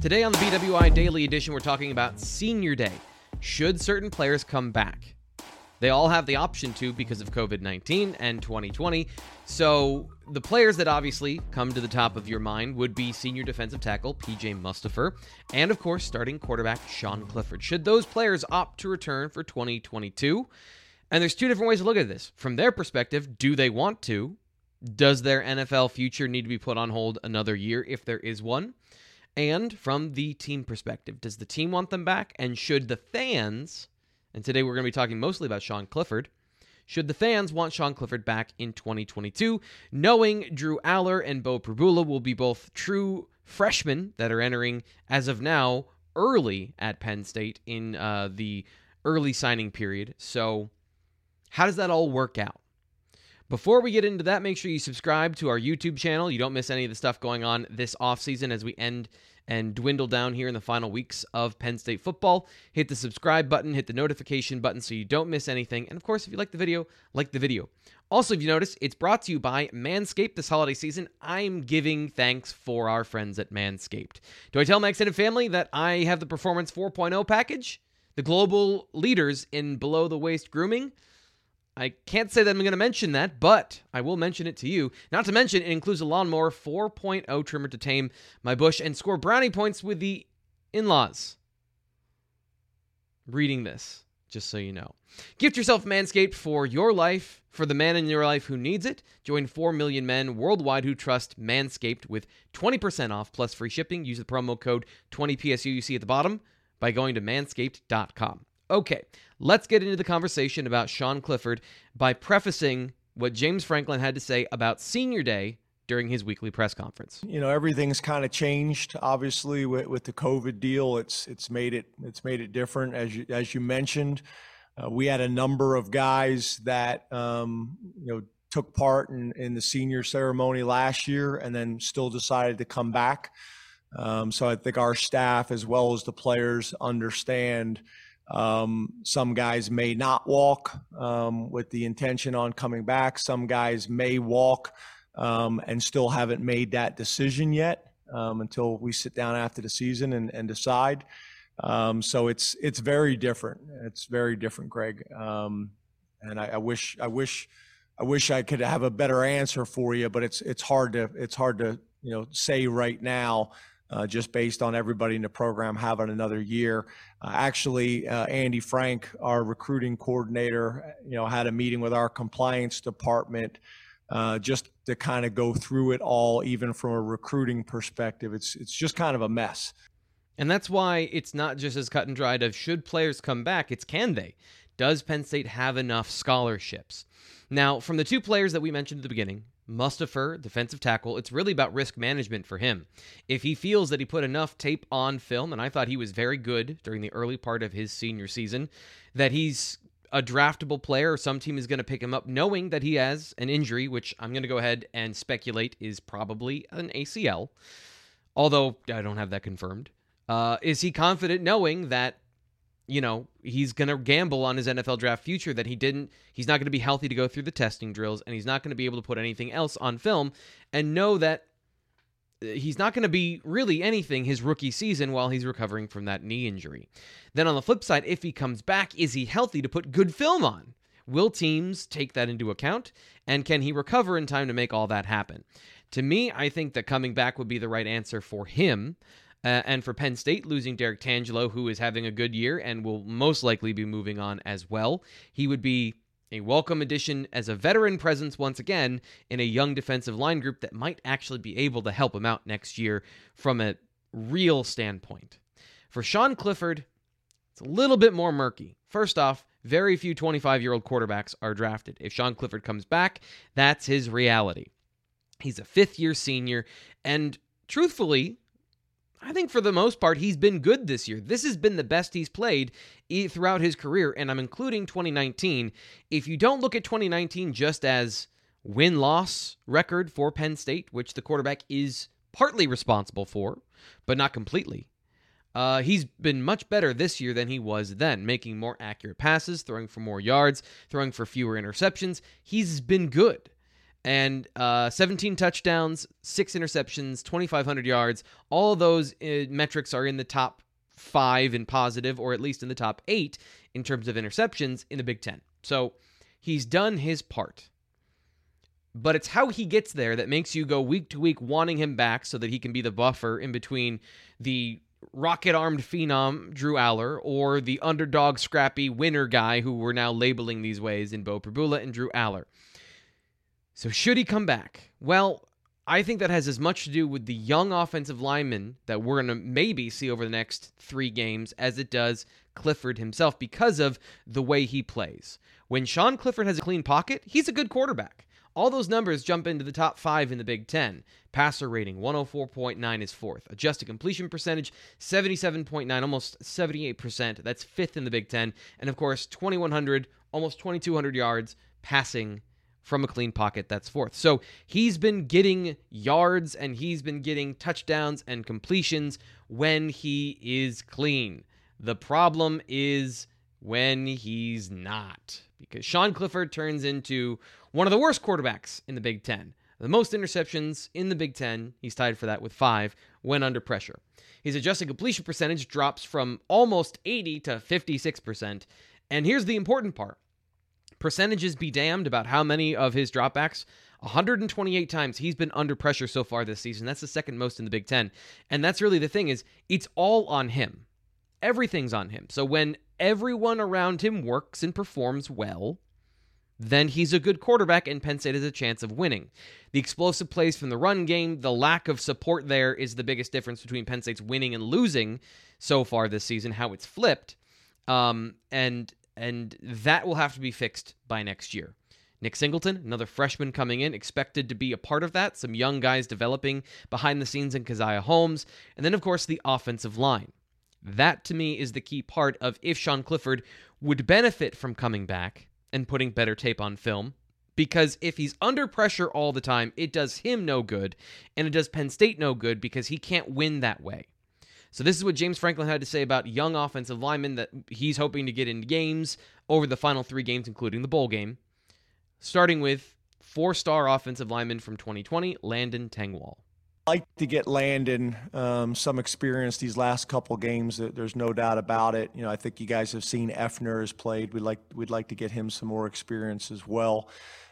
Today on the BWI Daily Edition, we're talking about Senior Day. Should certain players come back? They all have the option to because of COVID 19 and 2020. So, the players that obviously come to the top of your mind would be senior defensive tackle PJ Mustipher and, of course, starting quarterback Sean Clifford. Should those players opt to return for 2022? And there's two different ways to look at this. From their perspective, do they want to? Does their NFL future need to be put on hold another year if there is one? And from the team perspective, does the team want them back? And should the fans, and today we're going to be talking mostly about Sean Clifford, should the fans want Sean Clifford back in 2022, knowing Drew Allar and Beau Pribula will be both true freshmen that are entering, as of now, early at Penn State in uh, the early signing period. So, how does that all work out? Before we get into that, make sure you subscribe to our YouTube channel. You don't miss any of the stuff going on this offseason as we end and dwindle down here in the final weeks of Penn State football. Hit the subscribe button, hit the notification button so you don't miss anything. And of course, if you like the video, like the video. Also, if you notice, it's brought to you by Manscaped this holiday season. I'm giving thanks for our friends at Manscaped. Do I tell my extended family that I have the Performance 4.0 package? The global leaders in below the waist grooming? I can't say that I'm going to mention that, but I will mention it to you. Not to mention, it includes a lawnmower 4.0 trimmer to tame my bush and score brownie points with the in laws. Reading this, just so you know. Gift yourself Manscaped for your life, for the man in your life who needs it. Join 4 million men worldwide who trust Manscaped with 20% off plus free shipping. Use the promo code 20PSU you see at the bottom by going to manscaped.com. Okay, let's get into the conversation about Sean Clifford by prefacing what James Franklin had to say about Senior Day during his weekly press conference. You know, everything's kind of changed. Obviously, with, with the COVID deal, it's it's made it it's made it different. As you as you mentioned, uh, we had a number of guys that um, you know took part in, in the senior ceremony last year, and then still decided to come back. Um, so I think our staff, as well as the players, understand um, some guys may not walk um, with the intention on coming back. Some guys may walk um, and still haven't made that decision yet um, until we sit down after the season and, and decide. Um, so it's it's very different. It's very different, Greg. Um, and I, I wish I wish I wish I could have a better answer for you, but it's it's hard to it's hard to you know say right now uh, just based on everybody in the program having another year. Uh, actually, uh, Andy Frank, our recruiting coordinator, you know, had a meeting with our compliance department uh, just to kind of go through it all, even from a recruiting perspective. It's it's just kind of a mess. And that's why it's not just as cut and dried of should players come back, it's can they? Does Penn State have enough scholarships? Now, from the two players that we mentioned at the beginning, Mustipher, defensive tackle, it's really about risk management for him. If he feels that he put enough tape on film, and I thought he was very good during the early part of his senior season, that he's a draftable player, or some team is going to pick him up knowing that he has an injury, which I'm going to go ahead and speculate is probably an ACL, although I don't have that confirmed. Uh, is he confident knowing that you know, he's going to gamble on his NFL draft future that he didn't, he's not going to be healthy to go through the testing drills and he's not going to be able to put anything else on film and know that uh, he's not going to be really anything his rookie season while he's recovering from that knee injury. Then on the flip side, if he comes back, is he healthy to put good film on? Will teams take that into account? And can he recover in time to make all that happen? To me, I think that coming back would be the right answer for him. Uh, and for Penn State, losing Derek Tangelo, who is having a good year and will most likely be moving on as well, he would be a welcome addition as a veteran presence once again in a young defensive line group that might actually be able to help him out next year from a real standpoint. For Sean Clifford, it's a little bit more murky. First off, very few 25 year old quarterbacks are drafted. If Sean Clifford comes back, that's his reality. He's a fifth year senior, and truthfully, I think for the most part, he's been good this year. This has been the best he's played throughout his career, and I'm including 2019. If you don't look at 2019 just as win loss record for Penn State, which the quarterback is partly responsible for, but not completely. Uh, he's been much better this year than he was then, making more accurate passes, throwing for more yards, throwing for fewer interceptions. He's been good. And uh, 17 touchdowns, six interceptions, 2,500 yards. All those uh, metrics are in the top five in positive, or at least in the top eight in terms of interceptions in the Big Ten. So he's done his part. But it's how he gets there that makes you go week to week wanting him back so that he can be the buffer in between the rocket armed phenom Drew Allar or the underdog scrappy winner guy who we're now labeling these ways in Beau Pribula and Drew Allar. So, should he come back? Well, I think that has as much to do with the young offensive lineman that we're going to maybe see over the next three games as it does Clifford himself because of the way he plays. When Sean Clifford has a clean pocket, he's a good quarterback. All those numbers jump into the top five in the Big Ten. Passer rating 104.9 is fourth. Adjusted completion percentage 77.9, almost 78%. That's fifth in the Big Ten. And of course, 2,100, almost 2,200 yards passing from a clean pocket. That's fourth. So he's been getting yards and he's been getting touchdowns and completions when he is clean. The problem is when he's not, because Sean Clifford turns into one of the worst quarterbacks in the Big Ten. The most interceptions in the Big Ten, he's tied for that with five when under pressure. His adjusted completion percentage drops from almost 80 to 56%. And here's the important part Percentages be damned about how many of his dropbacks. 128 times he's been under pressure so far this season. That's the second most in the Big Ten. And that's really the thing is it's all on him. Everything's on him. So when everyone around him works and performs well, then he's a good quarterback and Penn State has a chance of winning. The explosive plays from the run game, the lack of support there is the biggest difference between Penn State's winning and losing so far this season, how it's flipped. Um, and and that will have to be fixed by next year. Nick Singleton, another freshman coming in, expected to be a part of that. Some young guys developing behind the scenes in Caziah Holmes. And then, of course, the offensive line. That, to me, is the key part of if Sean Clifford would benefit from coming back and putting better tape on film. Because if he's under pressure all the time, it does him no good, and it does Penn State no good because he can't win that way. So this is what James Franklin had to say about young offensive linemen that he's hoping to get in games over the final three games, including the bowl game. Starting with four-star offensive lineman from 2020, Landon Tengwall. Like to get Landon um, some experience these last couple games. There's no doubt about it. You know, I think you guys have seen Effner has played. We'd like we'd like to get him some more experience as well.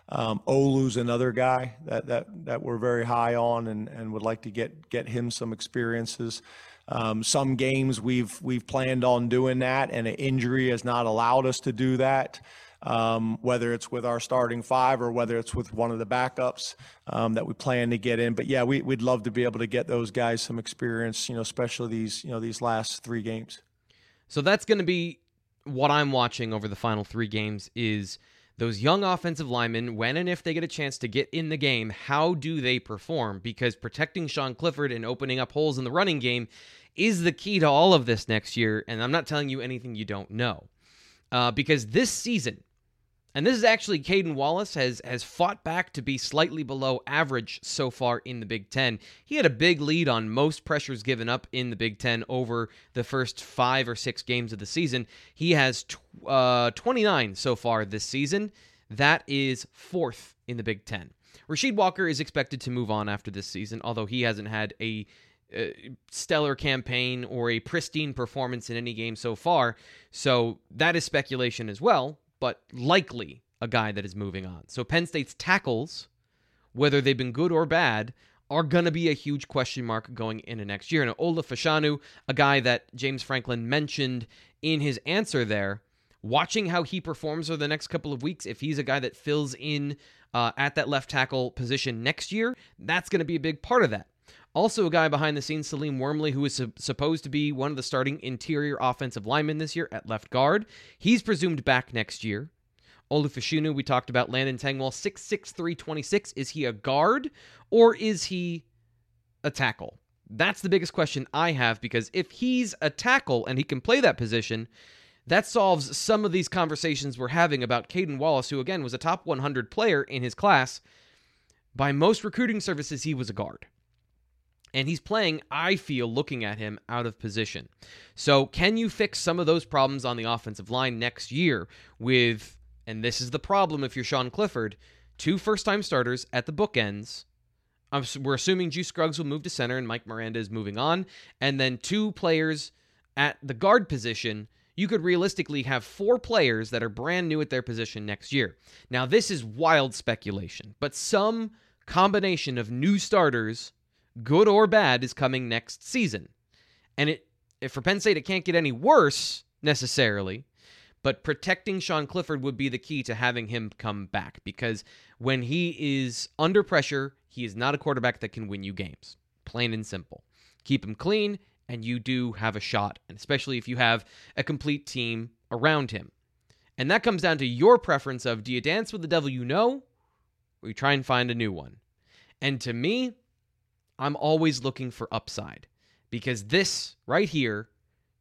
Um, Olu's another guy that, that that we're very high on and, and would like to get get him some experiences. Um, some games we've we've planned on doing that, and an injury has not allowed us to do that. Um, whether it's with our starting five or whether it's with one of the backups um, that we plan to get in. But yeah, we, would love to be able to get those guys some experience, you know, especially these you know these last three games. So that's going to be what I'm watching over the final three games is those young offensive linemen, when and if they get a chance to get in the game, how do they perform? Because protecting Sean Clifford and opening up holes in the running game is the key to all of this next year. And I'm not telling you anything you don't know. Uh, because this season, and this is actually Caedan Wallace has has fought back to be slightly below average so far in the Big Ten. He had a big lead on most pressures given up in the Big Ten over the first five or six games of the season. He has tw- uh, 29 so far this season. That is fourth in the Big Ten. Rasheed Walker is expected to move on after this season, although he hasn't had a uh, stellar campaign or a pristine performance in any game so far. So that is speculation as well, but likely a guy that is moving on. So Penn State's tackles, whether they've been good or bad, are going to be a huge question mark going into next year. And Olu Fashanu, a guy that James Franklin mentioned in his answer there, watching how he performs over the next couple of weeks, if he's a guy that fills in uh, at that left tackle position next year, that's going to be a big part of that. Also, a guy behind the scenes, Salim Wormley, who is su- supposed to be one of the starting interior offensive linemen this year at left guard. He's presumed back next year. Olu Fashanu, we talked about Landon Tengwall, 6'6, 326. Is he a guard or is he a tackle? That's the biggest question I have because if he's a tackle and he can play that position, that solves some of these conversations we're having about Caedan Wallace, who again was a top 100 player in his class. By most recruiting services, he was a guard. And he's playing, I feel, looking at him out of position. So, can you fix some of those problems on the offensive line next year with, and this is the problem if you're Sean Clifford, two first time starters at the bookends. Um, we're assuming Juice Scruggs will move to center and Mike Miranda is moving on. And then two players at the guard position. You could realistically have four players that are brand new at their position next year. Now, this is wild speculation, but some combination of new starters, good or bad, is coming next season. And it, if for Penn State, it can't get any worse necessarily but protecting Sean Clifford would be the key to having him come back because when he is under pressure, he is not a quarterback that can win you games. Plain and simple. Keep him clean, and you do have a shot, and especially if you have a complete team around him. And that comes down to your preference of do you dance with the devil you know, or you try and find a new one? And to me, I'm always looking for upside because this right here,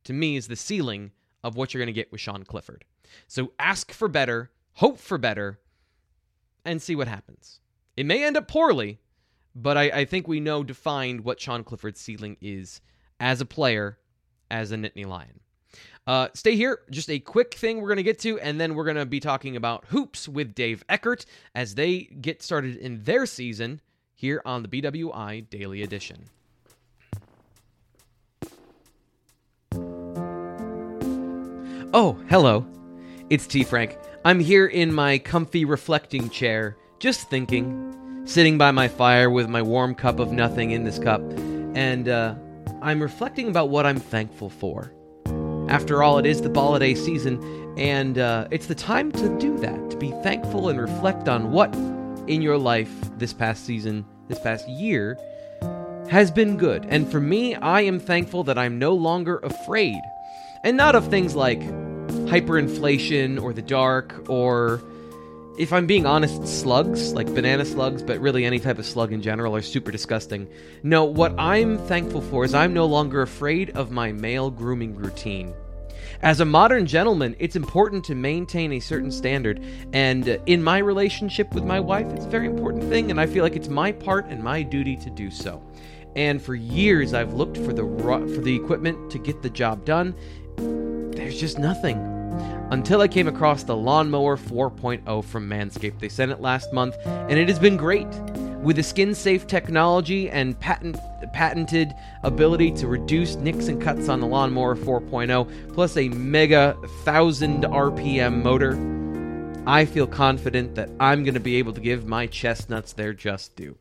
to me, is the ceiling of what you're going to get with Sean Clifford. So ask for better, hope for better, and see what happens. It may end up poorly, but I, I think we know defined what Sean Clifford's ceiling is as a player, as a Nittany Lion. Uh, stay here. Just a quick thing we're going to get to, and then we're going to be talking about hoops with Dave Eckert as they get started in their season here on the BWI Daily Edition. Oh, hello. It's T Frank. I'm here in my comfy reflecting chair, just thinking, sitting by my fire with my warm cup of nothing in this cup, and uh, I'm reflecting about what I'm thankful for. After all, it is the holiday season, and uh, it's the time to do that, to be thankful and reflect on what in your life this past season, this past year, has been good. And for me, I am thankful that I'm no longer afraid and not of things like hyperinflation or the dark or if I'm being honest, slugs, like banana slugs, but really any type of slug in general, are super disgusting. No, what I'm thankful for is I'm no longer afraid of my male grooming routine. As a modern gentleman, it's important to maintain a certain standard, and uh, in my relationship with my wife, it's a very important thing, and I feel like it's my part and my duty to do so. And for years, I've looked for the for the equipment to get the job done, there's just nothing. Until I came across the Lawnmower 4.0 from Manscaped. They sent it last month, and it has been great. With the skin safe technology and patent, patented ability to reduce nicks and cuts on the Lawnmower 4.0, plus a mega 1000 RPM motor, I feel confident that I'm going to be able to give my chestnuts their just due.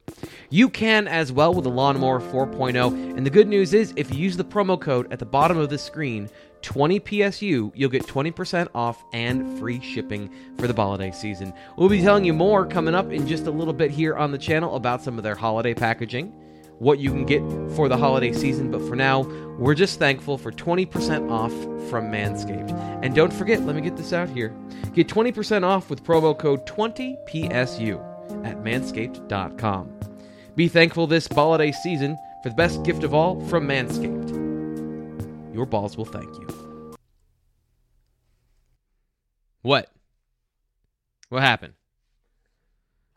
You can as well with the Lawnmower 4.0, and the good news is if you use the promo code at the bottom of the screen, 20 PSU, you'll get 20% off and free shipping for the holiday season. We'll be telling you more coming up in just a little bit here on the channel about some of their holiday packaging, what you can get for the holiday season, but for now, we're just thankful for 20% off from Manscaped. And don't forget, let me get this out here. Get 20% off with promo code 20PSU at manscaped.com. Be thankful this holiday season for the best gift of all from Manscaped. Your balls will thank you. What? What happened?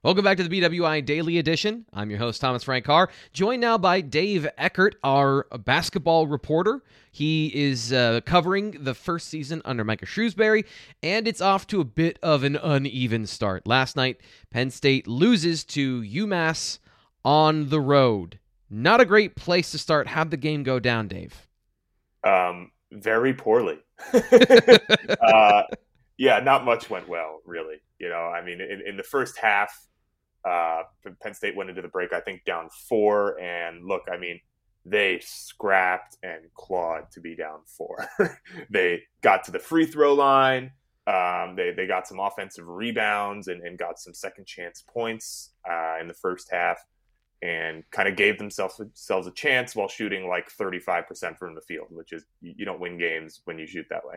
Welcome back to the BWI Daily Edition. I'm your host, Thomas Frank Carr, joined now by Dave Eckert, our basketball reporter. He is uh, covering the first season under Micah Shrewsberry, and it's off to a bit of an uneven start. Last night, Penn State loses to UMass on the road. Not a great place to start. How'd the game go down, Dave? Um, very poorly. uh, yeah, not much went well, really. You know, I mean, in, in the first half, uh, Penn State went into the break, I think, down four. And look, I mean, they scrapped and clawed to be down four. they got to the free throw line. Um, they, they got some offensive rebounds and, and got some second chance points uh, in the first half and kind of gave themselves themselves a chance while shooting like 35% from the field, which is you don't win games when you shoot that way.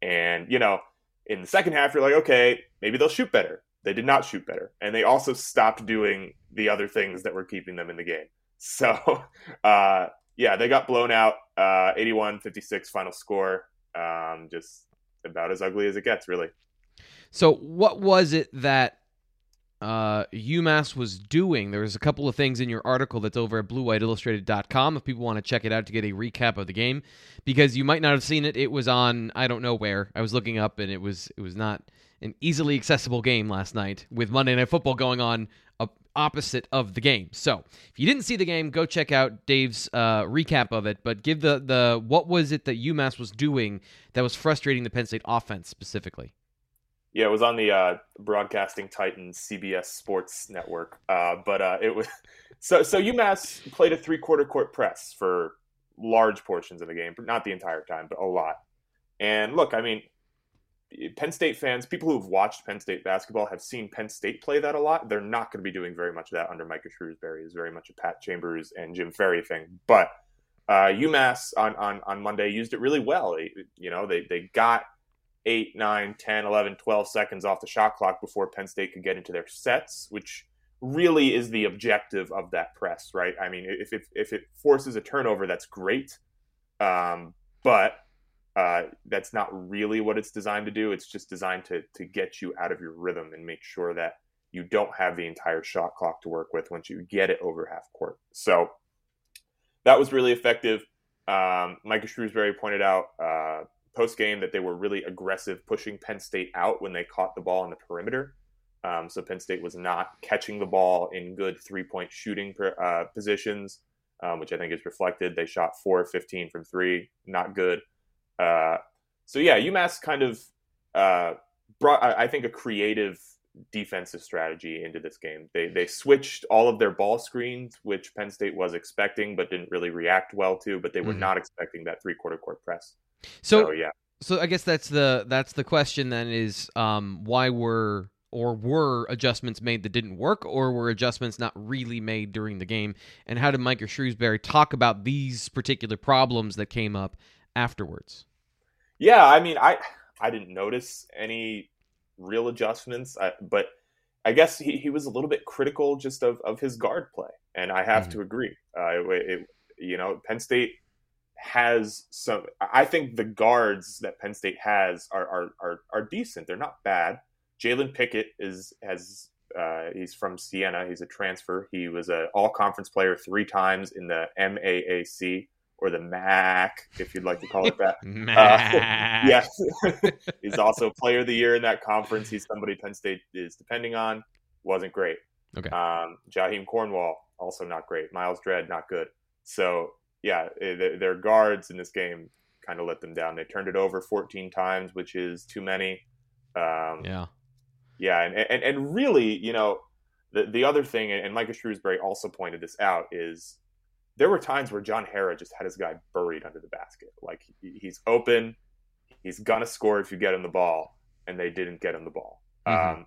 And you know, in the second half, you're like, okay, maybe they'll shoot better. They did not shoot better, and they also stopped doing the other things that were keeping them in the game. So, uh, yeah, they got blown out, uh, 81-56 final score. Um, just about as ugly as it gets, really. So, what was it that uh, UMass was doing. There's a couple of things in your article that's over at bluewhiteillustrated.com if people want to check it out to get a recap of the game because you might not have seen it. It was on I don't know where. I was looking up and it was it was not an easily accessible game last night with Monday Night Football going on opposite of the game. So if you didn't see the game, go check out Dave's uh, recap of it. But give the the what was it that UMass was doing that was frustrating the Penn State offense specifically? Yeah, it was on the uh, Broadcasting Titans CBS Sports Network. Uh, but uh, it was so so UMass played a three quarter court press for large portions of the game, but not the entire time, but a lot. And look, I mean, Penn State fans, people who've watched Penn State basketball, have seen Penn State play that a lot. They're not going to be doing very much of that under Micah Shrewsberry. It's very much a Pat Chambers and Jim Ferry thing. But uh, UMass on, on, on Monday used it really well. you know, they, they got 8, 9, 10, 11, 12 seconds off the shot clock before Penn State could get into their sets, which really is the objective of that press, right? I mean, if, if, if it forces a turnover, that's great. Um, but uh, that's not really what it's designed to do. It's just designed to to get you out of your rhythm and make sure that you don't have the entire shot clock to work with once you get it over half court. So that was really effective. Um, Micah Shrewsberry pointed out uh, post game that they were really aggressive, pushing Penn State out when they caught the ball on the perimeter. Um, so Penn State was not catching the ball in good three point shooting per, uh, positions, um, which I think is reflected. They shot 4 15 from three, not good. Uh, so yeah, UMass kind of uh, brought, I think, a creative defensive strategy into this game. They they switched all of their ball screens, which Penn State was expecting but didn't really react well to. But they were mm-hmm. not expecting that three quarter court press. So, so, yeah. So I guess that's the that's the question then is um, why were or were adjustments made that didn't work, or were adjustments not really made during the game? And how did Micah Shrewsberry talk about these particular problems that came up afterwards? Yeah, I mean, I I didn't notice any real adjustments, I, but I guess he, he was a little bit critical just of, of his guard play, and I have mm-hmm. to agree. Uh, it, it, you know, Penn State has some. I think the guards that Penn State has are are are, are decent. They're not bad. Jalen Pickett is has uh, he's from Siena. He's a transfer. He was an all conference player three times in the MAAC or the Mac, if you'd like to call it that. uh, yes, he's also Player of the Year in that conference. He's somebody Penn State is depending on. Wasn't great. Okay. Um, Jaheam Cornwall also not great. Myles Dread not good. So yeah, eh, their guards in this game kind of let them down. They turned it over 14 times, which is too many. Um, yeah. Yeah, and, and and really, you know, the the other thing, and Micah Shrewsberry also pointed this out, is there were times where John Harrar just had his guy buried under the basket. Like he's open, he's gonna score if you get him the ball, and they didn't get him the ball. Mm-hmm. Um,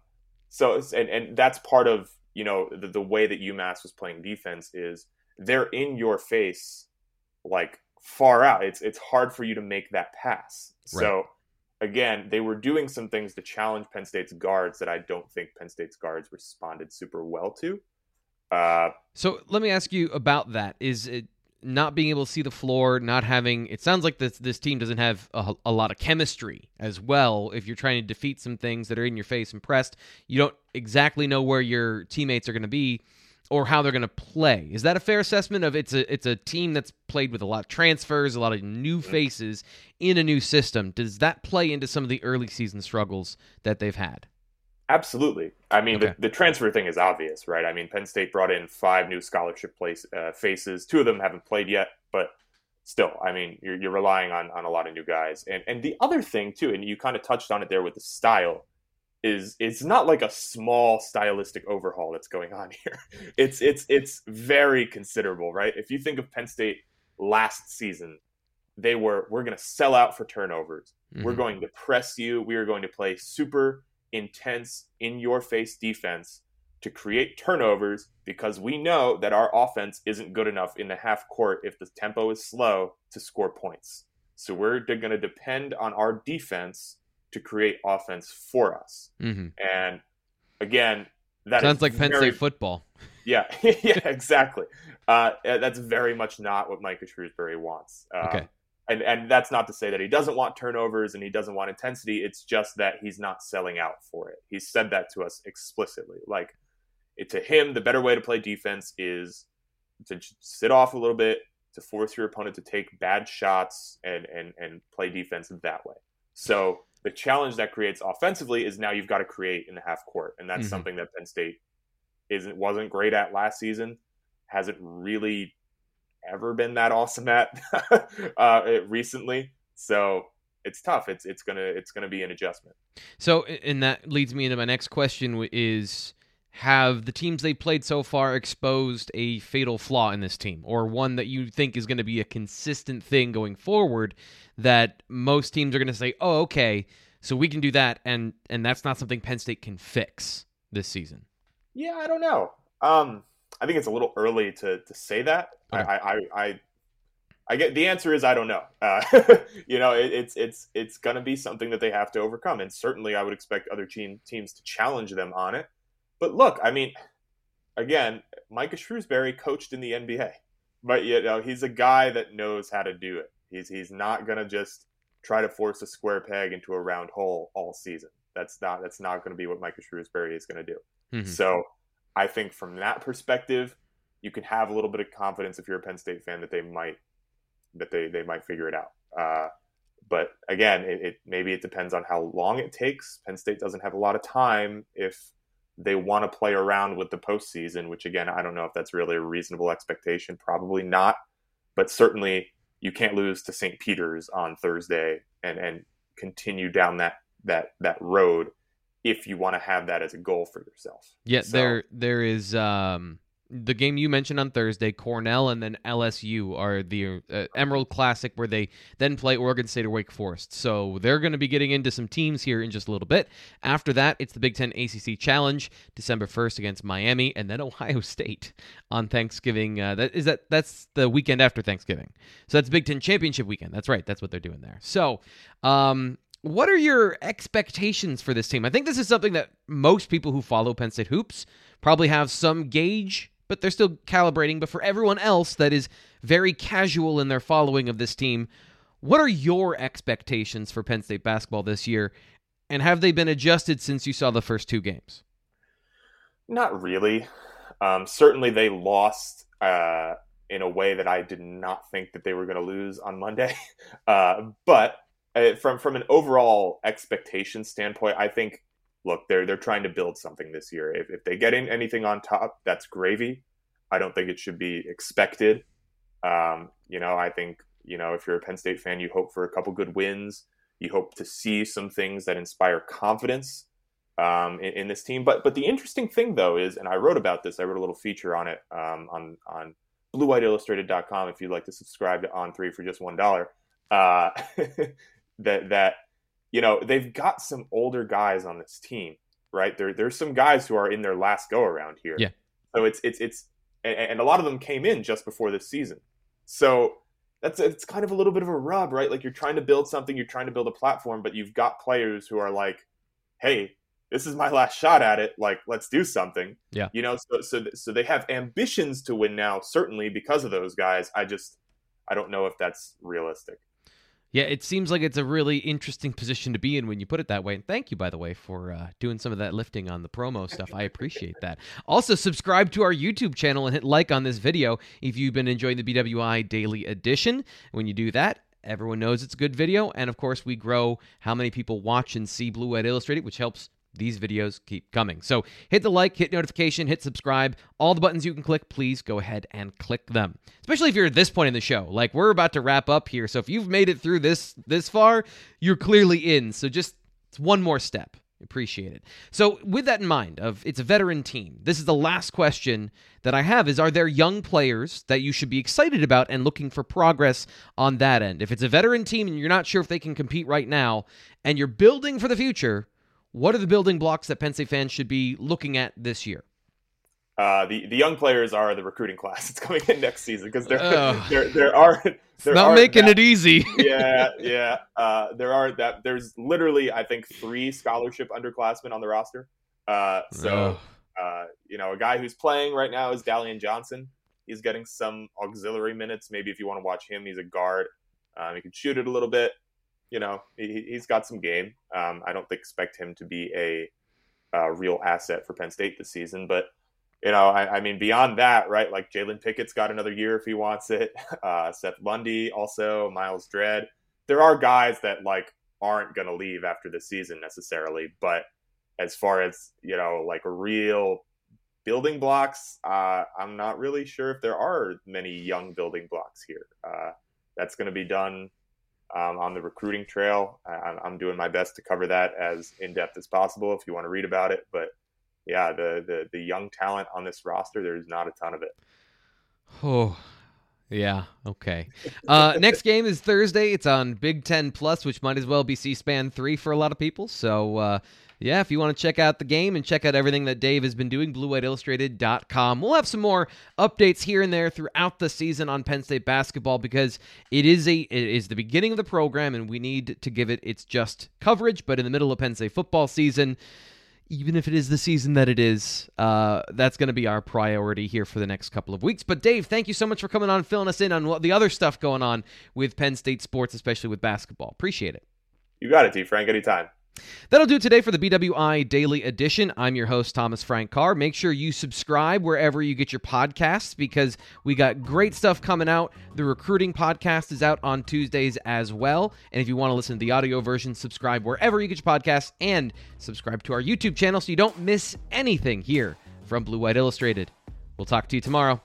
so and and that's part of you know the, the way that UMass was playing defense is they're in your face, like far out. It's it's hard for you to make that pass. Right. So again, they were doing some things to challenge Penn State's guards that I don't think Penn State's guards responded super well to. Uh, so let me ask you about that. Is it not being able to see the floor, not having? It sounds like this this team doesn't have a, a, lot of chemistry as well. If you're trying to defeat some things that are in your face and pressed, you don't exactly know where your teammates are going to be or how they're going to play. Is that a fair assessment of it's a it's a team that's played with a lot of transfers, a lot of new mm-hmm. faces in a new system? Does that play into some of the early season struggles that they've had? Absolutely. I mean, okay. the, the transfer thing is obvious, right? I mean, Penn State brought in five new scholarship place, uh, faces. Two of them haven't played yet, but still, I mean, you're, you're relying on, on a lot of new guys. And and the other thing too, and you kind of touched on it there with the style, is it's not like a small stylistic overhaul that's going on here. It's it's it's very considerable, right? If you think of Penn State last season, they were we're going to sell out for turnovers. Mm-hmm. We're going to press you. We are going to play super intense, in your face defense to create turnovers because we know that our offense isn't good enough in the half court if the tempo is slow to score points. So we're going to depend on our defense to create offense for us. Mm-hmm. And again, that sounds like Penn State football. Yeah, yeah, exactly. Uh, that's very much not what Micah Shrewsberry wants. Um, okay and and that's not to say that he doesn't want turnovers and he doesn't want intensity. It's just that he's not selling out for it. He said that to us explicitly. Like it, to him, the better way to play defense is to sit off a little bit, to force your opponent to take bad shots and and and play defense that way. So the challenge that creates offensively is now you've got to create in the half court, and that's mm-hmm. something that Penn State isn't wasn't great at last season. Hasn't really ever been that awesome at uh, recently. So it's tough. It's it's gonna it's gonna be an adjustment. So and that leads me into my next question is have the teams they played so far exposed a fatal flaw in this team or one that you think is going to be a consistent thing going forward that most teams are going to say oh okay so we can do that and and that's not something penn state can fix this season yeah i don't know um i think it's a little early to to say that okay. I, I i I get the answer is I don't know. Uh, you know, it, it's it's it's going to be something that they have to overcome, and certainly I would expect other team, teams to challenge them on it. But look, I mean, again, Micah Shrewsberry coached in the NBA, but you know he's a guy that knows how to do it. He's he's not gonna just try to force a square peg into a round hole all season. That's not that's not going to be what Micah Shrewsberry is going to do. Mm-hmm. So I think from that perspective, you can have a little bit of confidence if you're a Penn State fan that they might that they they might figure it out. Uh, but again, it, it, maybe it depends on how long it takes. Penn State doesn't have a lot of time if they want to play around with the postseason, which again, I don't know if that's really a reasonable expectation. Probably not, but certainly you can't lose to St. Peter's on Thursday and and continue down that that that road if you want to have that as a goal for yourself. Yeah, so, there there is um the game you mentioned on Thursday, Cornell and then LSU are the uh, Emerald Classic, where they then play Oregon State or Wake Forest. So they're going to be getting into some teams here in just a little bit. After that, it's the Big Ten ACC Challenge, December first against Miami, and then Ohio State on Thanksgiving. Uh, that is that that's the weekend after Thanksgiving. So that's Big Ten Championship weekend. That's right. That's what they're doing there. So. Um, what are your expectations for this team? I think this is something that most people who follow Penn State hoops probably have some gauge but they're still calibrating. But for everyone else that is very casual in their following of this team, what are your expectations for Penn State basketball this year? And have they been adjusted since you saw the first two games? Not really. Um, certainly, they lost uh, in a way that I did not think that they were going to lose on Monday. Uh, but uh, from from an overall expectation standpoint, I think look, they're they're trying to build something this year. If, if they get in anything on top, that's gravy. I don't think it should be expected. Um, you know, I think you know if you're a Penn State fan, you hope for a couple good wins. You hope to see some things that inspire confidence um, in, in, this team. But but the interesting thing though is, and I wrote about this. I wrote a little feature on it um, on on BlueWhiteIllustrated.com. If you'd like to subscribe to On Three for just one dollar, uh, that that you know, they've got some older guys on this team, right? There, there's some guys who are in their last go around here. Yeah. So it's it's it's and, a lot of them came in just before this season. So that's it's kind of a little bit of a rub, right? Like you're trying to build something, you're trying to build a platform, but you've got players who are like, "Hey, this is my last shot at it. Like, let's do something." Yeah. You know, so so so they have ambitions to win now, certainly because of those guys. I just I don't know if that's realistic. Yeah, it seems like it's a really interesting position to be in when you put it that way. And thank you, by the way, for uh, doing some of that lifting on the promo stuff. I appreciate that. Also, subscribe to our YouTube channel and hit like on this video if you've been enjoying the BWI Daily Edition. When you do that, everyone knows it's a good video. And of course, we grow how many people watch and see Blue White Illustrated, which helps these videos keep coming. So hit the like, hit notification, hit subscribe. All the buttons you can click, please go ahead and click them. Especially if you're at this point in the show. Like we're about to wrap up here. So if you've made it through this this far, you're clearly in. So just it's one more step. Appreciate it. So with that in mind, of it's a veteran team. This is the last question that I have is are there young players that you should be excited about and looking for progress on that end? If it's a veteran team and you're not sure if they can compete right now and you're building for the future, what are the building blocks that Penn State fans should be looking at this year? Uh, the the young players are the recruiting class. It's coming in next season because there uh, there there are there not are making that, it easy. yeah, yeah. Uh, there are that. There's literally I think three scholarship underclassmen on the roster. Uh, so uh, you know, a guy who's playing right now is Dallion Johnson. He's getting some auxiliary minutes. Maybe if you want to watch him, he's a guard. Um, he can shoot it a little bit you know, he, has got some game. Um, I don't expect him to be a, a, real asset for Penn State this season, but you know, I, I, mean, beyond that, right? Like Jalen Pickett's got another year if he wants it. Uh, Seth Lundy also, Myles Dread. There are guys that like aren't going to leave after the season necessarily, but as far as you know, like real building blocks, uh, I'm not really sure if there are many young building blocks here. Uh, that's going to be done um, on the recruiting trail. I, I'm doing my best to cover that as in depth as possible. If you want to read about it, but yeah, the the the young talent on this roster, there's not a ton of it. Oh, yeah. Okay. Uh, next game is Thursday. It's on Big Ten Plus, which might as well be C-SPAN three for a lot of people. So. Uh, yeah, if you want to check out the game and check out everything that Dave has been doing, bluewhiteillustrated.com. We'll have some more updates here and there throughout the season on Penn State basketball because it is a it is the beginning of the program and we need to give it its just coverage, but in the middle of Penn State football season, even if it is the season that it is, uh, that's going to be our priority here for the next couple of weeks. But Dave, thank you so much for coming on, filling us in on what the other stuff going on with Penn State sports, especially with basketball. Appreciate it. You got it, D. Frank. Anytime. That'll do today for the BWI Daily Edition. I'm your host, Thomas Frank Carr. Make sure you subscribe wherever you get your podcasts because we got great stuff coming out. The recruiting podcast is out on Tuesdays as well. And if you want to listen to the audio version, subscribe wherever you get your podcasts and subscribe to our YouTube channel so you don't miss anything here from Blue White Illustrated. We'll talk to you tomorrow.